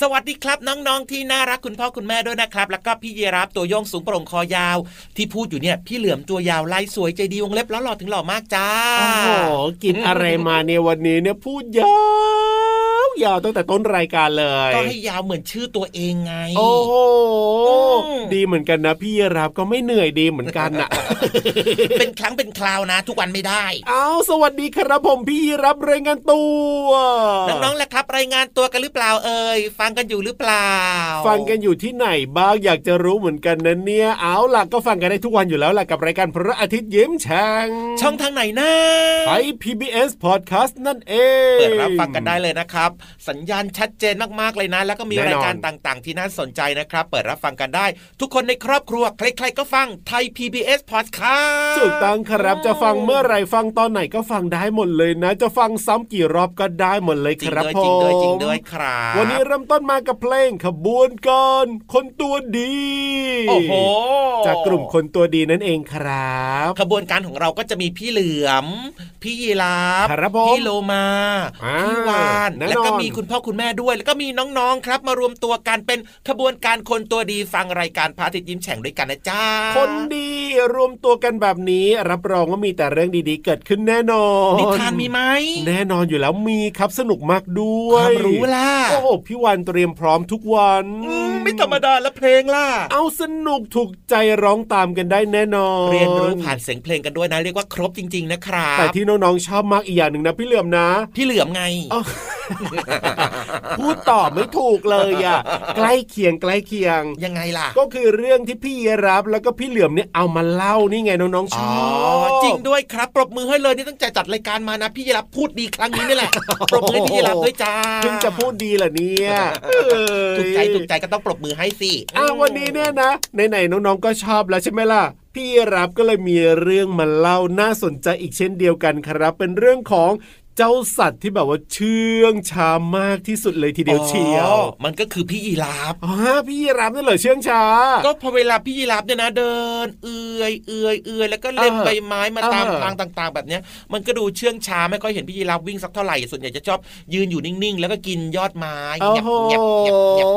สวัสดีครับน้องๆที่น่ารักคุณพ่อคุณแม่ด้วยนะครับ แล้วก็พี่เยรับตัวโยงสูงโปร่งคอยาว ที่พูดอยู่เนี่ยพี่เหลือมตัวยาวลายสวยใจดีวงเล็บแล้วหล่อถึงหล่อมากจ้าโอ้โหกินอะไรมาเนี่ยวันนี้เนี่ยพูดยาว ยาวตั้งแต่ต้นรายการเลย ก็ให้ยาวเหมือนชื่อตัวเองไง โอ้โหดีเหมือนกันนะพี่รับก็ไม่เหนื่อยดีเหมือนกันนะเป็นครั้งเป็นคราวนะ ทุกวันไม่ได้ เอาสวัสดีครับผมพี่รับรายงานตัวน้องๆแหละครับ รายงานตัวกันหรือเปล่าเอ่ยฟังกันอยู่หรือเปล่า ฟังกันอยู่ที่ไหนบ้างอยากจะรู้เหมือนกันนะเนี่ยเอาล่ะก็ฟังกันได้ทุกวันอยู่แล้วแหละกับรายการพระอาทิตย์ยิ้มแฉ่งช่องทางไหนนะไทย PBS Podcast นั่นเองเปิดรับฟังกันได้เลยนะครับสัญญาณชัดเจนมากๆเลยนะ แล้วก็มีรายการต่างๆ ที่น่าสนใจนะครับ เปิดรับฟังกันได้ ทุกคนในครอบครัว ใครๆก็ฟังไทย PBS Podcast ถูกต้องครับจะฟังเมื่อไรฟังตอนไหนก็ฟังได้หมดเลยนะ จะฟังซ้ำกี่รอบก็ได้หมดเลยครับผมจริงด้วยจริงด้วยครับวันนี้เริ่มต้นมากับเพลงขบวนการคนตัวดีโอ้โหจากกลุ่มคนตัวดีนั่นเองครับ ขบวนการของเราก็จะมีพี่เหลือม พี่ยีราฟพี่โลมา พี่วาน แล้วก็มีคุณพ่อคุณแม่ด้วย แล้วก็มีน้องๆครับ มารวมตัวกันเป็นขบวนการคนตัวดีฟังรายการพระอาทิตย์ยิ้มแฉ่งด้วยกันนะจ้าคนดีรวมตัวกันแบบนี้ รับรองว่ามีแต่เรื่องดีๆ เกิดขึ้นแน่นอนนิทานมีไหมแน่นอนอยู่แล้วมีครับสนุกมากด้วยความรู้ล่ะโอ้โหพี่วันเตรียมพร้อมทุกวันไม่ธรรมดาแล้วเพลงล่ะ เอาสนุกถูกใจร้องตามกันได้แน่นอน เรียนรู้ผ่านเสียงเพลงกันด้วยนะ เรียกว่าครบจริง ๆ นะครับแต่ที่น้องๆชอบมากอีกอย่างหนึ่งนะพี่เหลือมนะ พี่เหลือมไง พูดตอบไม่ถูกเลยอะใกล้เคียงใกล้เคียงยังไงล่ะ ก็คือเรื่องที่พี่รับแล้วก็พี่เหลือมเนี่ยเอามาเล่านี่ไงน้องๆชอบจริงด้วยครับ ปรบมือให้เลยนี่ตั้งใจจัดรายการมานะพี่รับพูดดีครั้งนี้นี่แหละปรบมือให้พี่รับด้วยจ้าเพิ่งจะพูดดีเหรอเนี่ยถูกใจถูกใจก็ต้องปรบมือให้สิอ้าววันนี้เนี่ยนะไหนๆน้องๆก็ชอบแล้วใช่ไหมล่ะพี่รับก็เลยมีเรื่องมาเล่าน่าสนใจอีกเช่นเดียวกันครับ เป็นเรื่องของ เจ้าสัตว์ที่แบบว่าเชื่องช้ามากที่สุดเลยทีเดียวเชียว มันก็คือพี่ยีราฟอ๋อพี่ยีราฟนั่นเหรอเชื่องช้า ก็พอเวลาพี่ยีราฟเนี่ยนะเดิน เอื่อยเอื่อยเอื่อยแล้วก็เล็มใบไม้มาตามทางต่าง ๆ แบบเนี้ย มันก็ดูเชื่องช้าไม่ค่อยเห็นพี่ยีราฟวิ่งสักเท่าไหร่ส่วนใหญ่จะชอบยืนอยู่นิ่งๆ แล้วก็กินยอดไม้เงียบเงียบเงียบเงียบ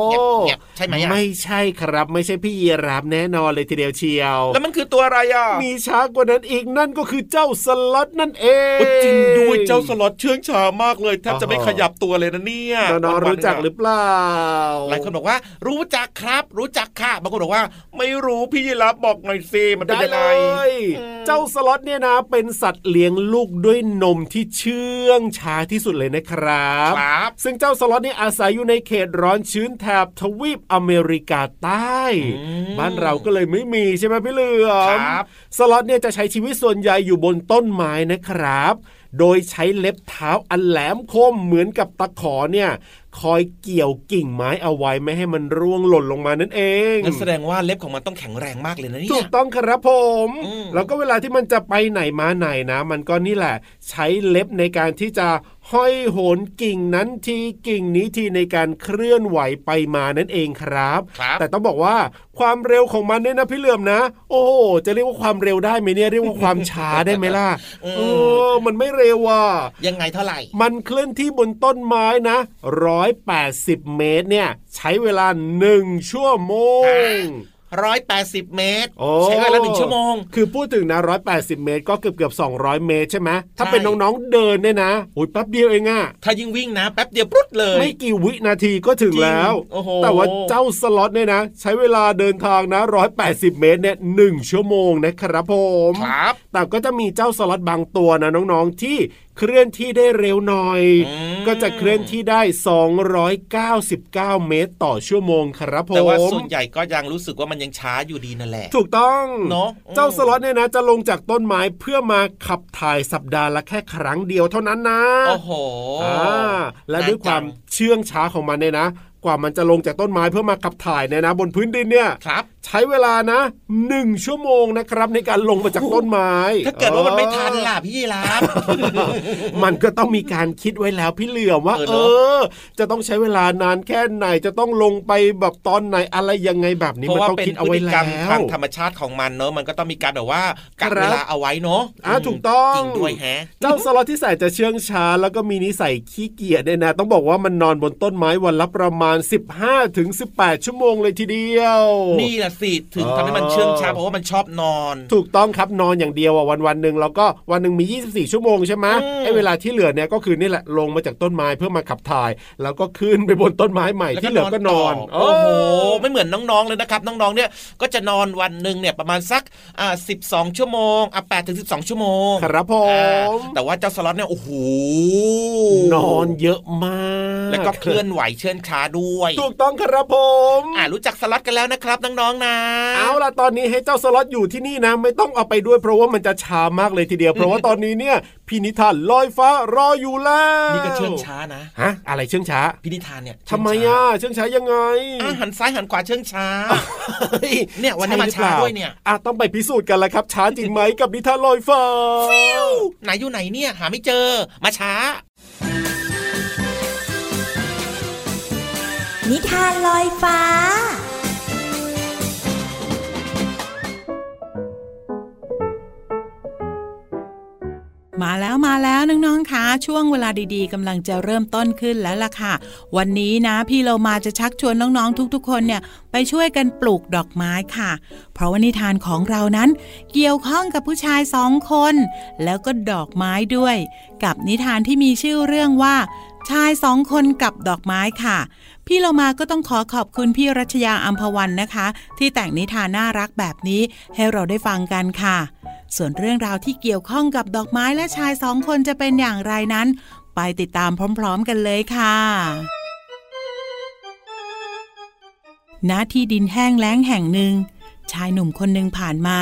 เงียบใช่ไหมไม่ใช่ครับ ไม่ใช่พี่ยีราฟแน่นอนเลยทีเดียวเชียว แล้วมันคือตัวอะไรอะมีช้ากว่านั้นอีกนั่นก็คือเจ้าสล็อตนั่นเองจริงด้วยเจ้าสล็อตเชื่องช้ามากากเลยแทบจะไม่ขยับตัวเลยนะเนี่ยน้องรู้จักหรือเปล่าหลายคนบอกว่า รู้จักครับ รู้จักค่ะบางคนบอกว่า ไม่รู้พี่ยีรับบอกหน่อยสิมันเป็นยังไงเจ้าสล็อตเนี่ยนะ เป็นสัตว์เลี้ยงลูกด้วยนมที่เชื่องช้าที่สุดเลยนะครับครับ ซึ่งเจ้าสล็อตนี่อาศัยอยู่ในเขตร้อนชื้นแถบทวีปอเมริกาใต้ บ้านเราก็เลยไม่มีใช่ไหมพี่เหลือมสล็อตเนี่ยจะใช้ชีวิตส่วนใหญ่อยู่บนต้นไม้นะครับ โดยใช้เล็บเท้าอันแหลมคมเหมือนกับตะขอเนี่ยคอยเกี่ยวกิ่งไม้เอาไว้ไม่ให้มันร่วงหล่นลงมานั่นเองงั้นแสดงว่าเล็บของมันต้องแข็งแรงมากเลยนะเนี่ยถูกต้องครับผมอืมแล้วก็เวลาที่มันจะไปไหนมาไหนนะ มันก็นี่แหละ ใช้เล็บในการที่จะ ห้อยโหนกิ่งนั้นทีกิ่งนี้ทีในการเคลื่อนไหวไปมานั่นเองครับครับแต่ต้องบอกว่าความเร็วของมันเนี่ยนะพี่เหลื่อมนะ โอ้โหจะเรียกว่าความเร็วได้ไหมเนี่ยเรียกว่าความช้าได้ไหมล่ะอืมเออมันไม่เร็วว่ะยังไงเท่าไหร่ มันเคลื่อนที่บนต้นไม้นะ180เมตรเนี่ย ใช้เวลาหนึ่งชั่วโมง ร้อยแปดสิบเมตรโอ้ใช้เวลาหนึ่งชั่วโมง คือพูดถึงนะ 180 เมตร ก็เกือบเกือบ200 เมตรใช่ไหมถ้าใช่เป็นน้องๆเดินเนี่ยนะโอ้ยแป๊บเดียวเองอะถ้ายิ่งวิ่งนะแป๊บเดียวปุ๊ดเลย ไม่กี่วินาทีก็ถึงแล้วจริงโอ้โหแต่ว่าเจ้าสล็อตเนี่ยนะ ใช้เวลาเดินทางนะ 180 เมตรเนี่ยหนึ่งชั่วโมงนะครับผมครับแต่ก็จะมีเจ้าสล็อตบางตัวนะน้องๆที่เคลื่อนที่ได้เร็วหน่อยอืมก็จะเคลื่อนที่ได้ 299 เมตรต่อชั่วโมงครับผมแต่ว่าส่วนใหญ่ก็ยังรู้สึกว่ามันยังช้าอยู่ดีนั่นแหละ ถูกต้องเนอะเจ้าสล็อตเนี่ยนะจะลงจากต้นไม้เพื่อมาขับถ่ายสัปดาห์ละแค่ครั้งเดียวเท่านั้นนะโอ้โหอ่าและด้วยความนนจังเชื่องช้าของมันเนี่ยนะ กว่ามันจะลงจากต้นไม้เพื่อมาขับถ่ายเนี่ยนะ บนพื้นดินเนี่ยครับใช้เวลานะหนึ่งชั่วโมงนะครับ ในการลงมาจากต้นไม้ ถ้าเกิดว่ามันไม่ทันล่ะพี่ยีรับมันก็ต้องมีการคิดไว้แล้วพี่เหลือมว่า เออเอเนอะอจะต้องใช้เวลานานแค่ไหนจะต้องลงไปแบบตอนไหนอะไรยังไงแบบนี้เพมันราะว่าต้องเป็นคิดเอาพฤไว้ติกรแล้รมวทางธรรมชาติของมันเนอะมันก็ต้องมีการแบบว่ากักครับเวลาเอาไว้เนอะอ่าถูกต้องจริงด้วยแฮะเจ้าสล็อตที่แสนจะเชื่องช้า แล้วก็มีนิสัยขี้เกียจเนี่ยนะ ต้องบอกว่ามันนอนบนต้นไม้วันละประมาณ15ถึง18 ชั่วโมงเลยทีเดียว นี่แหละสิถึงอ๋อทำให้มันเชื่องช้าเพราะว่ามันชอบนอน ถูกต้องครับนอนอย่างเดียวอะวันวันหนึ่งแล้วก็วันหนึ่งมี 24 ชั่วโมงใช่ไหมอืมไอ้เวลาที่เหลือเนี่ยก็คือนี่แหละลงมาจากต้นไม้เพื่อมาขับถ่าย แล้วก็ขึ้นไปบนต้นไม้ใหม่ที่เหลือก็นอนต่โอ้โหไม่เหมือนน้องๆเลยนะครับ น้องๆเนี่ยก็จะนอนวันหนึ่งเนี่ยประมาณสักอ่าสิบสองชั่วโมงอะแปดถึงสิบสองชั่วโมงครับผอ่ามแต่ว่าเจ้าสล็อตเนี่ยโอ้โหนอนเยอะมาก แล้วก็เคลื่อนไหวเชื่องช้าด้วยถูกต้องครับผมอ่ารู้จักสล็อตกันแล้วนะครับน้องๆนะเอาล่ะตอนนี้ให้เจ้าสล็อตอยู่ที่นี่นะไม่ต้องเอาไปด้วยเพราะว่ามันจะช้ามากเลยทีเดียวเพราะว่าตอนนี้เนี่ยพี่นิทานลอยฟ้ารออยู่แล้วนี่ก็เชื่องช้านะฮะอะไรเชื่องช้า พินิธานเนี่ยทำไมอะเชื่องช้ายังไงอะหันซ้ายหันขวาเชื่องช้าฮ้เนี่ยวันนี้มาใช่หรือเปล่ช้าด้วยเนี่ยอะต้องไปพิสูจน์กันแล้วครับช้าจริงไหมกับนิทานลอยฟ้าไหนอยู่ไหนเนี่ย หาไม่เจอมาช้า นิทานลอยฟ้า มาแล้วมาแล้วน้องๆคะช่วงเวลาดีๆกำลังจะเริ่มต้นขึ้นแล้วล่ะค่ะ วันนี้นะพี่เรามาจะชักชวนน้องๆทุกๆ คนเนี่ยไปช่วยกันปลูกดอกไม้ค่ะ เพราะว่านิทานของเรานั้นเกี่ยวข้องกับผู้ชายสองคน แล้วก็ดอกไม้ด้วย กับนิทานที่มีชื่อเรื่องว่า ชายสองคนกับดอกไม้ค่ะ พี่เรามาก็ต้องขอขอบคุณพี่รัชยาอัมพวันนะคะ ที่แต่งนิทานน่ารักแบบนี้ให้เราได้ฟังกันค่ะ ส่วนเรื่องราวที่เกี่ยวข้องกับดอกไม้และชายสองคนจะเป็นอย่างไรนั้น ไปติดตามพร้อม ๆ กันเลยค่ะณที่ดินแห้งแล้งแห่งหนึ่ง ชายหนุ่มคนหนึ่งผ่านมา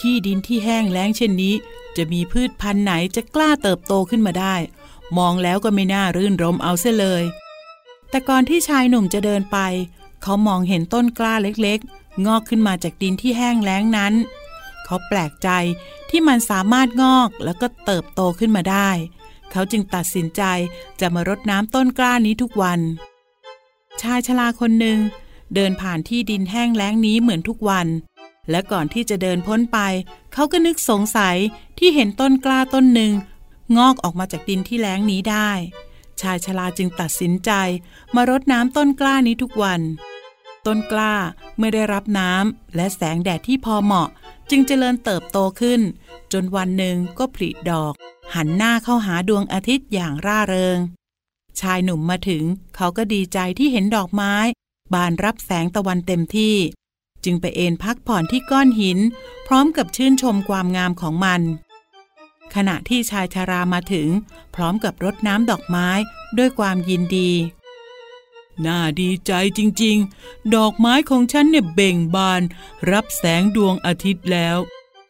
ที่ดินที่แห้งแล้งเช่นนี้ จะมีพืชพันธุ์ไหนจะกล้าเติบโตขึ้นมาได้ มองแล้วก็ไม่น่ารื่นรมเอาเสียเลย แต่ก่อนที่ชายหนุ่มจะเดินไป เขามองเห็นต้นกล้าเล็กๆ งอกขึ้นมาจากดินที่แห้งแล้งนั้น เขาแปลกใจที่มันสามารถงอกแล้วก็เติบโตขึ้นมาได้ เขาจึงตัดสินใจจะมารดน้ำต้นกล้านี้ทุกวัน ชายชราคนหนึ่งเดินผ่านที่ดินแห้งแล้งนี้เหมือนทุกวัน และก่อนที่จะเดินพ้นไป เขาก็นึกสงสัยที่เห็นต้นกล้าต้นหนึ่ง งอกออกมาจากดินที่แล้งนี้ได้ ชายชราจึงตัดสินใจมารดน้ำต้นกล้านี้ทุกวัน ต้นกล้าเมื่อได้รับน้ำและแสงแดดที่พอเหมาะ จึงเจริญเติบโตขึ้น จนวันหนึ่งก็ผลิดอก หันหน้าเข้าหาดวงอาทิตย์อย่างร่าเริง ชายหนุ่มมาถึงเขาก็ดีใจที่เห็นดอกไม้ บานรับแสงตะวันเต็มที่ จึงไปเอนพักผ่อนที่ก้อนหิน พร้อมกับชื่นชมความงามของมัน ขณะที่ชายชารามาถึง พร้อมกับรดน้ำดอกไม้ด้วยความยินดี น่าดีใจจริงๆ ดอกไม้ของฉันเนี่ยเบ่งบาน รับแสงดวงอาทิตย์แล้ว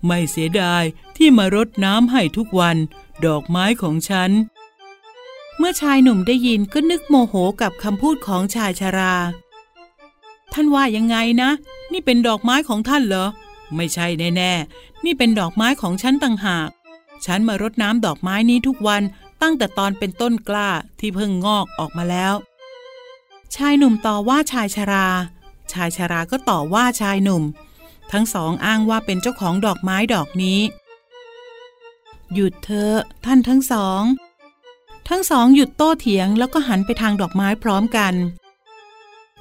ไม่เสียดายที่มารดน้ำให้ทุกวัน ดอกไม้ของฉัน เมื่อชายหนุ่มได้ยินก็นึกโมโหกับคำพูดของชายชารา ท่านว่ายังไงนะ นี่เป็นดอกไม้ของท่านเหรอ ไม่ใช่แน่ๆ นี่เป็นดอกไม้ของฉันต่างหาก ฉันมารดน้ำดอกไม้นี้ทุกวันตั้งแต่ตอนเป็นต้นกล้าที่เพิ่งงอกออกมาแล้ว ชายหนุ่มต่อว่าชายชรา ชายชราก็ต่อว่าชายหนุ่ม ทั้งสองอ้างว่าเป็นเจ้าของดอกไม้ดอกนี้ หยุดเถอะท่านทั้งสอง ทั้งสองหยุดโต้เถียงแล้วก็หันไปทางดอกไม้พร้อมกัน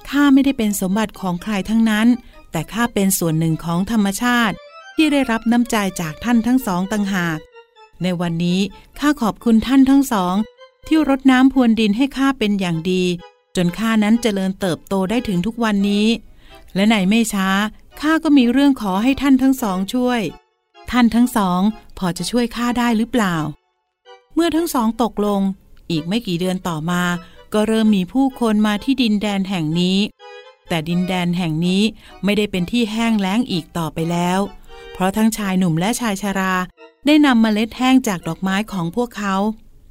ข้าไม่ได้เป็นสมบัติของใครทั้งนั้น แต่ข้าเป็นส่วนหนึ่งของธรรมชาติที่ได้รับน้ำใจจากท่านทั้งสองต่างหาก ในวันนี้ข้าขอบคุณท่านทั้งสอง ที่รดน้ำพรวนดินให้ข้าเป็นอย่างดี จนข้านั้นเจริญเติบโตได้ถึงทุกวันนี้ และไหนไม่ช้าข้าก็มีเรื่องขอให้ท่านทั้งสองช่วย ท่านทั้งสองพอจะช่วยข้าได้หรือเปล่า เมื่อทั้งสองตกลง อีกไม่กี่เดือนต่อมา ก็เริ่มมีผู้คนมาที่ดินแดนแห่งนี้ แต่ดินแดนแห่งนี้ไม่ได้เป็นที่แห้งแล้งอีกต่อไปแล้ว เพราะทั้งชายหนุ่มและชายชารา ได้นำเมล็ดแห้งจากดอกไม้ของพวกเขา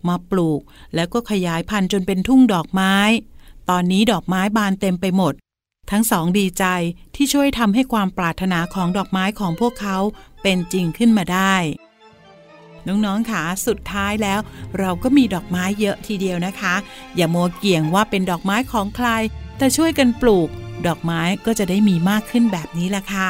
มาปลูกแล้วก็ขยายพันธุ์จนเป็นทุ่งดอกไม้ ตอนนี้ดอกไม้บานเต็มไปหมด ทั้งสองดีใจที่ช่วยทำให้ความปรารถนาของดอกไม้ของพวกเขาเป็นจริงขึ้นมาได้ น้องๆค่ะสุดท้ายแล้ว เราก็มีดอกไม้เยอะทีเดียวนะคะ อย่ามัวเกี่ยงว่าเป็นดอกไม้ของใคร แต่ช่วยกันปลูก ดอกไม้ก็จะได้มีมากขึ้นแบบนี้ละค่ะ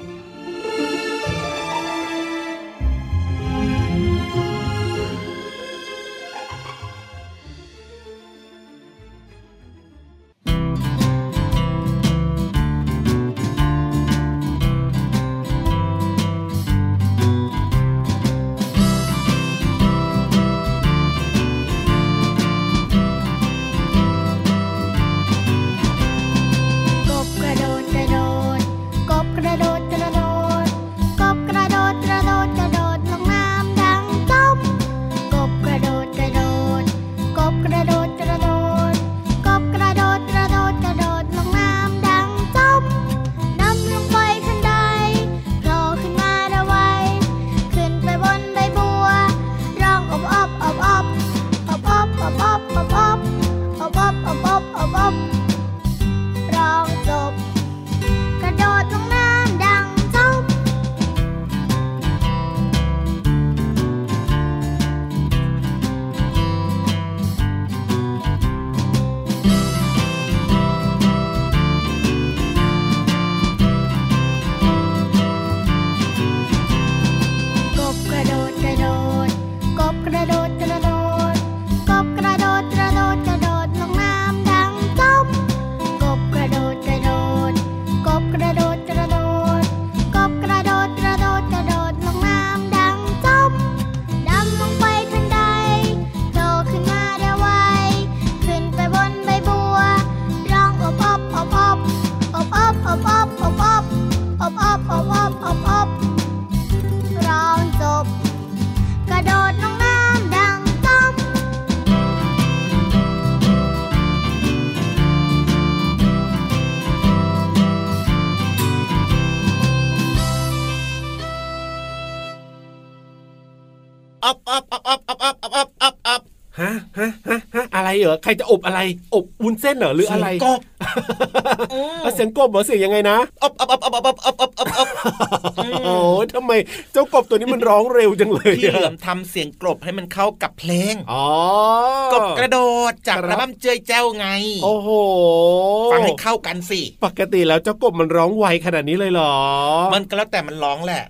เหรอใครจะอบอะไร อบวุ้นเส้นเหรอหรืออะไรเสียงกบเอาเสียงกบเหรอเสียงยังไงนะอับอับอับ โอ้ทำไมเจ้ากบตัวนี้มันร้องเร็วจังเลยพี่เหลือมทำเสียงกลบให้มันเข้ากับเพลงอ๋อกบกระโดดจากระบ้าเจยเจ้าไง โอ้โหฟังให้เข้ากันสิปกติแล้วเจ้ากบมันร้องไวขนาดนี้เลยหรอ มันก็แล้วแต่มันร้องแหละ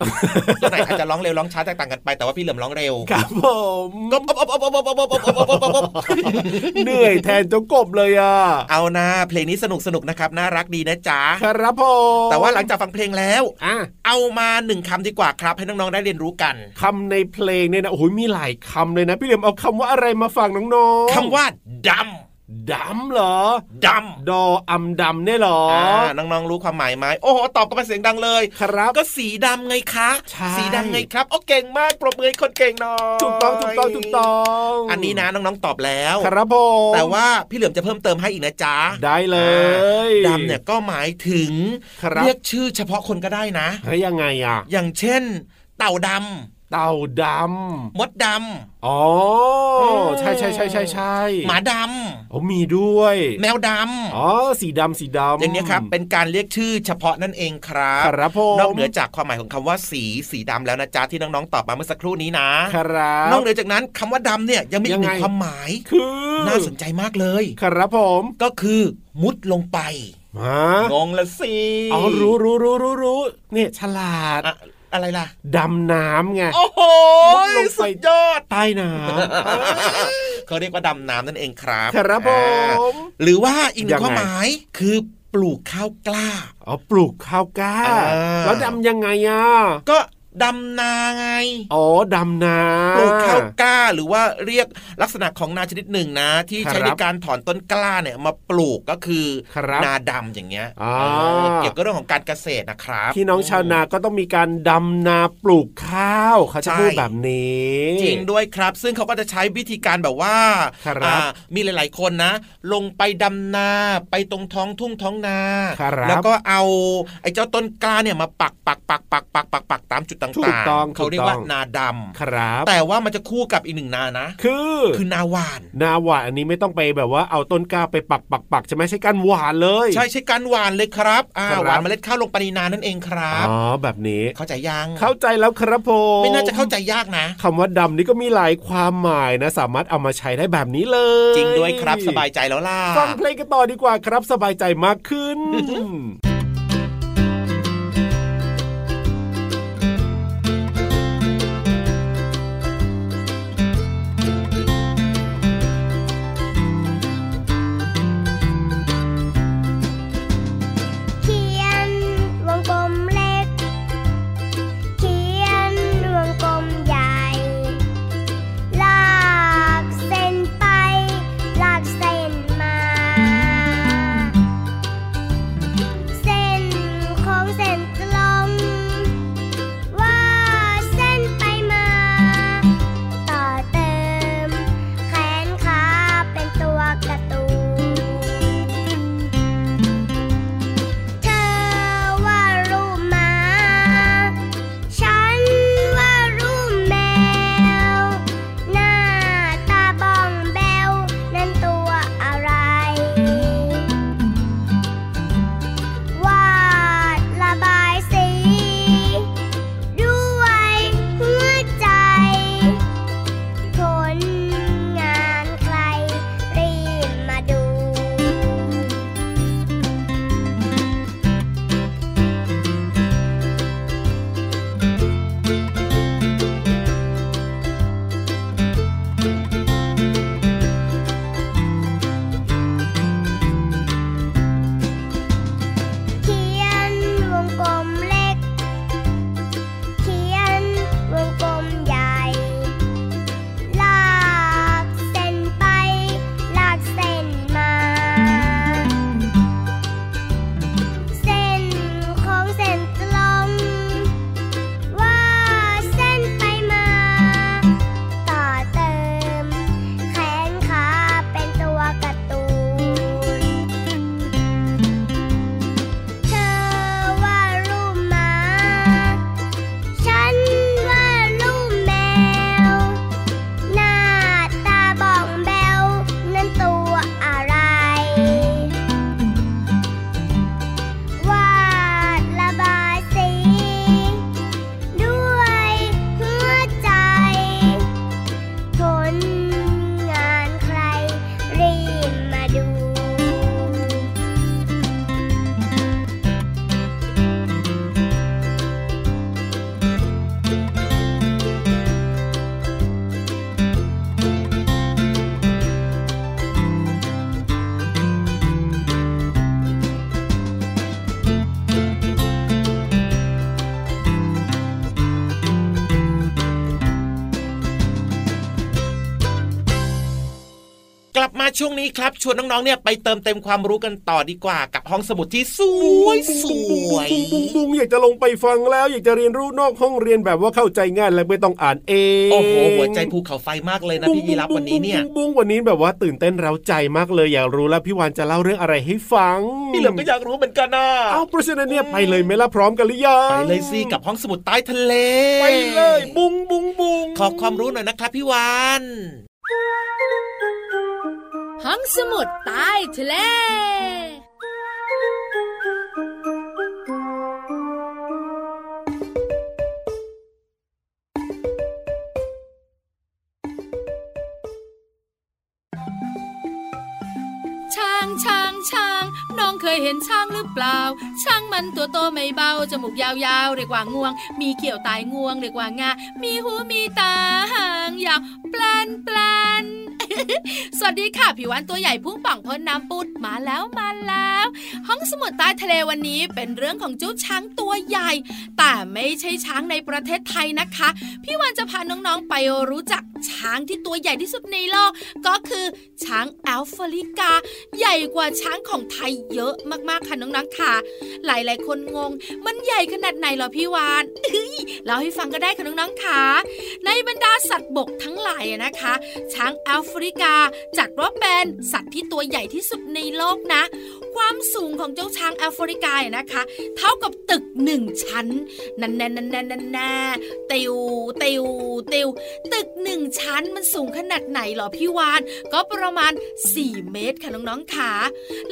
ตัวไหนอาจจะร้องเร็วร้องช้าแตกต่างกันไปแต่ว่าพี่เหลือมร้องเร็วครับผมกบเหนื่อยแทนเจ้ากบเลยอะเอานะเพลงนี้สนุกสนุกนะครับน่ารักดีนะจ๊ะครับผมแต่ว่าหลังจากฟังเพลงแล้วเอามาหนึ่งคำดีกว่าครับ ให้น้องๆได้เรียนรู้กันคำในเพลงเนี่ยนะโอ้โหมีหลายคำเลยนะ พี่เหลียมเอาคำว่าอะไรมาฝากน้องๆคำว่าด ดำเหรอดดออำดำเนี่ยเหรอำอ่าน้องๆรู้ความหมายไหมโอ้โหตอบกันมาเสียงดังเลยครับ ก็สีดำไงคะใช่สีดำไงครับโอ้เก่งมากปรบมือให้คนเก่งหน่อยถูกต้องถูกต้องถูกต้องอันนี้นะน้องๆตอบแล้ว ครับผมแต่ว่าพี่เหลือมจะเพิ่มเติมให้อีกนะจ๊ะได้เลยดำเนี่ยก็หมายถึงครับเรียกชื่อเฉพาะคนก็ได้นะเฮ้ยยังไงอะ อย่างเช่น เต่าด เต่าดำมดดำอ๋อโอ้ใช่ใช่ใช่ใช่ใช่ำหมาดโอ้มีด้วยำแมวดำอ๋อสีดำสีดำอย่างนี้ยครับ เป็นการเรียกชื่อเฉพาะนั่นเองครับครับผมนอกเหนือจากความหมายของคำว่าสีสีดำแล้วนะจ๊ะที่น้องๆตอบมาเมื่อสักครู่นี้นะครับนอกเหนือจากนั้นคำว่าดำเนี่ยยังมีอีกหนึ่ยังงไงความหมายคือน่าสนใจมากเลย ครับผมก็คือมุดลงไปฮะงงละสิอ๋อรู้รู้รู้รู้รู้เนี่ยฉลาด อะอะไรล่ะดำน้ำไงโอ้โหมุดลงไปสุดยอดใต้น้เขาเรียกว่าดำน้ำนั่นเองครับำครับผอ่ามหรือว่าอีกหนึ่ยังงไงความหมายคือปลูกข้าวกล้า อ๋อ ปลูกข้าวกล้าอ่าแล้วดำยังไงอะ ก็ ดำนาไง อ๋อ ดำนาปลูกข้าวกล้าหรือว่าเรียกลักษณะของนาชนิดหนึ่งนะ ที่ครับใช้ในการถอนต้นกล้าเนี่ยมาปลูกก็คือครับนาดำอย่างเงี้ยอ่าเออเกี่ยวกับเรื่องของการเกษตรนะครับพี่น้องชาวนาก็ต้องมีการดำนาปลูกข้าวเขาจะใช่พูดแบบนี้ จริงด้วยครับ ซึ่งเขาก็จะใช้วิธีการแบบว่าครับอ่ามีหลาย ๆ คนนะ ลงไปดำนาไปตรงท้องทุ่งท้องนาครับแล้วก็เอาไอ้เจ้าต้นกล้าเนี่ยมาปักปักปักปักปักปักปักตามจุดต่างถูกต้องๆเขาเรียกว่าถูกต้องนาดครับำแต่ว่ามันจะคู่กับอีกหนึ่งนานะ คือคือนาหวาน นาหวานอันนี้ไม่ต้องไปแบบว่าเอาต้นกล้าไปปักปักปักจะไม่ใช่การหวานเลย ใช่ใช่การหวานเลยครับอ่าครับหวานเมล็ดข้าวลงไปในนานั่นเองครับอ๋อแบบนี้เข้าใจยังเข้าใจแล้วครับผมไม่น่าจะเข้าใจยากนะคำว่าดำนี่ก็มีหลายความหมายนะ สามารถเอามาใช้ได้แบบนี้เลย จริงด้วยครับสบายใจแล้วล่ะฟังเพลงกันต่อดีกว่าครับสบายใจมากขึ้น ช่วงนี้ครับชวนน้องๆเนี่ยไปเติมเต็มความรู้กันต่อดีกว่า กับห้องสมุดที่สวยสวยบุ้งบุ้งอยากจะลงไปฟังแล้ว อยากจะเรียนรู้นอกห้องเรียนแบบว่าเข้าใจง่ายและไม่ต้องอ่านเองโอ้โหหัวใจภูเขาไฟมากเลยนะพี่ยีรับวันนี้เนี่ยบุ้งวันนี้แบบว่าตื่นเต้นเร้าใจมากเลยอยากรู้แล้วพี่วานจะเล่าเรื่องอะไรให้ฟังพี่เหลือมก็อยากรู้เหมือนกันนะเอาเพราะฉะนั้นเนี่ยไปเลยไหมล่ะพร้อมกันหรือยังไปเลยสิกับห้องสมุดใต้ทะเลไปเลย บุ้งบุ้งบุ้งขอความรู้หน่อยนะครับพี่วาน ห้องสมุดใต้ทะเลช้างช้างช้างน้องเคยเห็นช้างหรือเปล่า ช้างมันตัวโตไม่เบา จมูกยาวๆ เรียกว่างวง มีเขียวตายงวง เรียกว่างา มีหูมีตาหางยาวปลานปลาน สวัสดีค่ะผิววันตัวใหญ่พุ่งป่องพ้นน้ำปุดมาแล้วมาแล้ว ห้องสมุดใต้ทะเลวันนี้เป็นเรื่องของเจ้าช้างตัวใหญ่ แต่ไม่ใช่ช้างในประเทศไทยนะคะพี่วันจะพาน้องๆไปรู้จักช้างที่ตัวใหญ่ที่สุดในโลก ก็คือช้างแอฟริกา ใหญ่กว่าช้างของไทยเยอะมากๆค่ะน้องๆค่ะ หลายๆ คนงง มันใหญ่ขนาดไหนหรอพี่วานเฮ้ยเล่าให้ฟังก็ได้ค่ะน้องๆค่ะในบรรดาสัตว์บกทั้งหลายนะคะ ช้างแอฟริกาจัดว่าเป็นสัตว์ที่ตัวใหญ่ที่สุดในโลกนะ ความสูงของเจ้าช้างแอฟริกาอะนะคะ เท่ากับตึกหนึ่งชั้นนั่นแน่นแน่นแน่นแน่ติวติวติวตึกหนึ่งชั้นมันสูงขนาดไหนหรอพี่วาน ก็ประมาณ 4 เมตรค่ะน้องๆค่ะ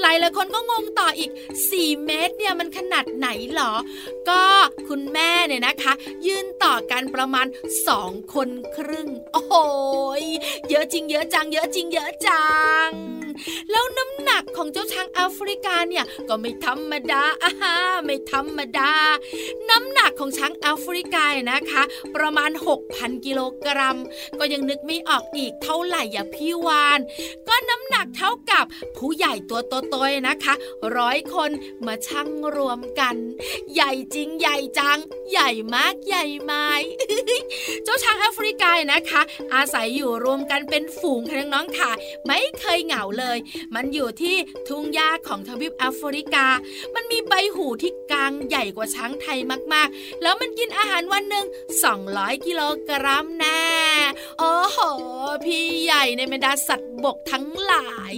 หลายหลายคนก็งงต่ออีก 4 เมตรเนี่ยมันขนาดไหนหรอ ก็คุณแม่เนี่ยนะคะ ยืนต่อกันประมาณ 2 คนครึ่ง โอ้ยเยอะจริงเยอะจังเยอะจริงเยอะจัง แล้วน้ำหนักของเจ้าช้างแอฟริกาเนี่ยก็ไม่ธรรมดาอาฮาไม่ธรรมดา น้ำหนักของช้างแอฟริกาเนี่ยนะคะ ประมาณ 6,000 กิโลกรัม ก็ยังนึกไม่ออกอีกเท่าไหร่อย่าพี่วาน ก็น้ำหนักเท่ากับผู้ใหญ่ตัวโตๆนะคะร้อยคนมาชั่งรวมกัน ใหญ่จริงใหญ่จัง ใหญ่มากใหญ่ไม้เจ้าช้างแอฟริกานะคะ อาศัยอยู่รวมกันเป็นฝูงค่ะน้องๆค่ะ ไม่เคยเหงาเลย มันอยู่ที่ทุ่งหญ้าของทวีปแอฟริกา มันมีใบหูที่กลางใหญ่กว่าช้างไทยมากๆ แล้วมันกินอาหารวันหนึ่ง200 กิโลกรัมแน่โอ้โห พี่ใหญ่ในบรรดาสัตว์บกทั้งหลาย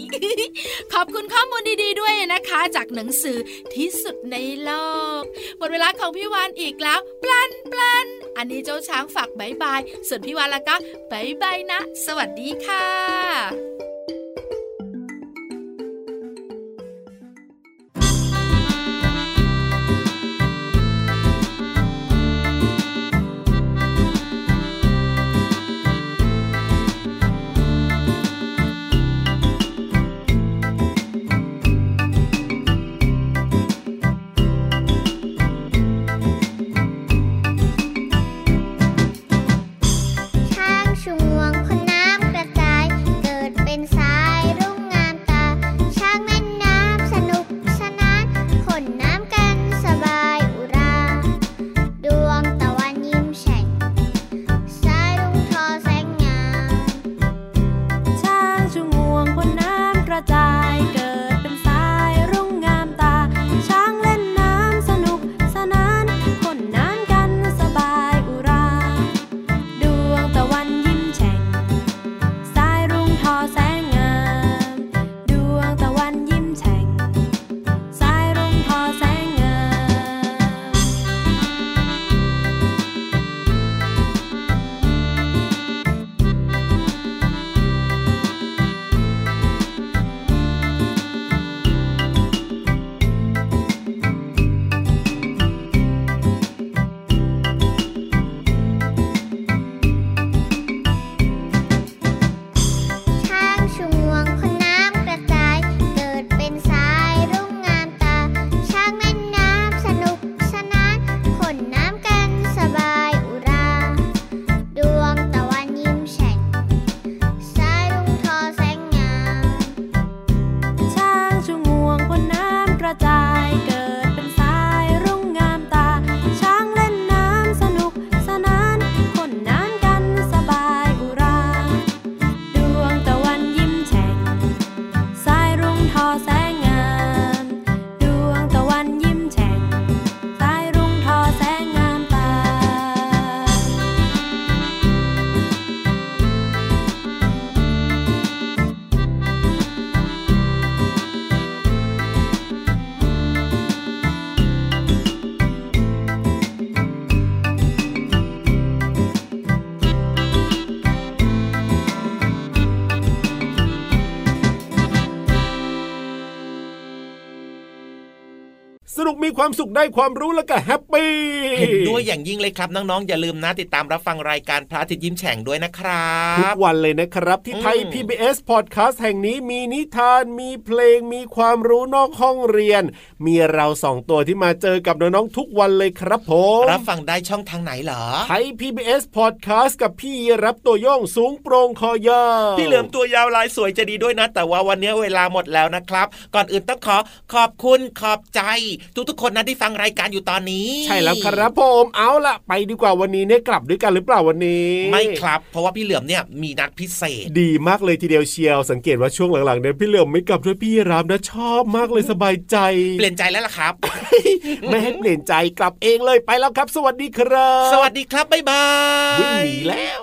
ขอบคุณข้อมูลดีๆด้วยนะคะ จากหนังสือที่สุดในโลก หมดเวลาของพี่วานอีกแล้ว แปร๋นแปร๋นอันนี้เจ้าช้างฝาก bye bye ส่วนพี่วานละก็ bye bye นะ สวัสดีค่ะ ความสุขได้ความรู้แล้วก็แฮปปี้เห็นด้วยอย่างยิ่งเลยครับน้องๆอย่าลืมนะติดตามรับฟังรายการพระอาทิตย์ยิ้มแฉ่งด้วยนะครับทุกวันเลยนะครับ ที่ไทย PBS Podcast แห่งนี้มีนิทานมีเพลงมีความรู้นอกห้องเรียน มีเราสองตัวที่มาเจอกับน้องๆทุกวันเลยครับผมรับฟังได้ช่องทางไหนเหรอไทย PBS Podcast กับพี่รับตัวโยงสูงโปร่งคอยาวพี่เหลือมตัวยาวลายสวยจะดีด้วยนะ แต่ว่าวันนี้เวลาหมดแล้วนะครับ ก่อนอื่นต้องขอขอบคุณขอบใจ ทุกๆคนนะที่ฟังรายการอยู่ตอนนี้ ใช่แล้วครับผมเอาล่ะ ไปดีกว่าวันนี้เนี่ยกลับด้วยกันหรือเปล่าวันนี้ ไม่ครับ เพราะว่าพี่เหลือมเนี่ยมีนัดพิเศษ ดีมากเลยทีเดียวเชียวสังเกตว่าช่วงหลังๆเนี่ยพี่เหลือมไม่กลับด้วยพี่รับนะชอบมากเลยสบายใจ เปลี่ยนใจแล้วล่ะครับ ไม่ให้เปลี่ยนใจกลับเองเลยไปแล้วครับ สวัสดีครับ สวัสดีครับบ๊ายบายวิ่งหนีแล้ว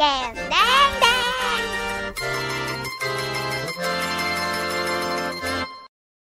ยิ้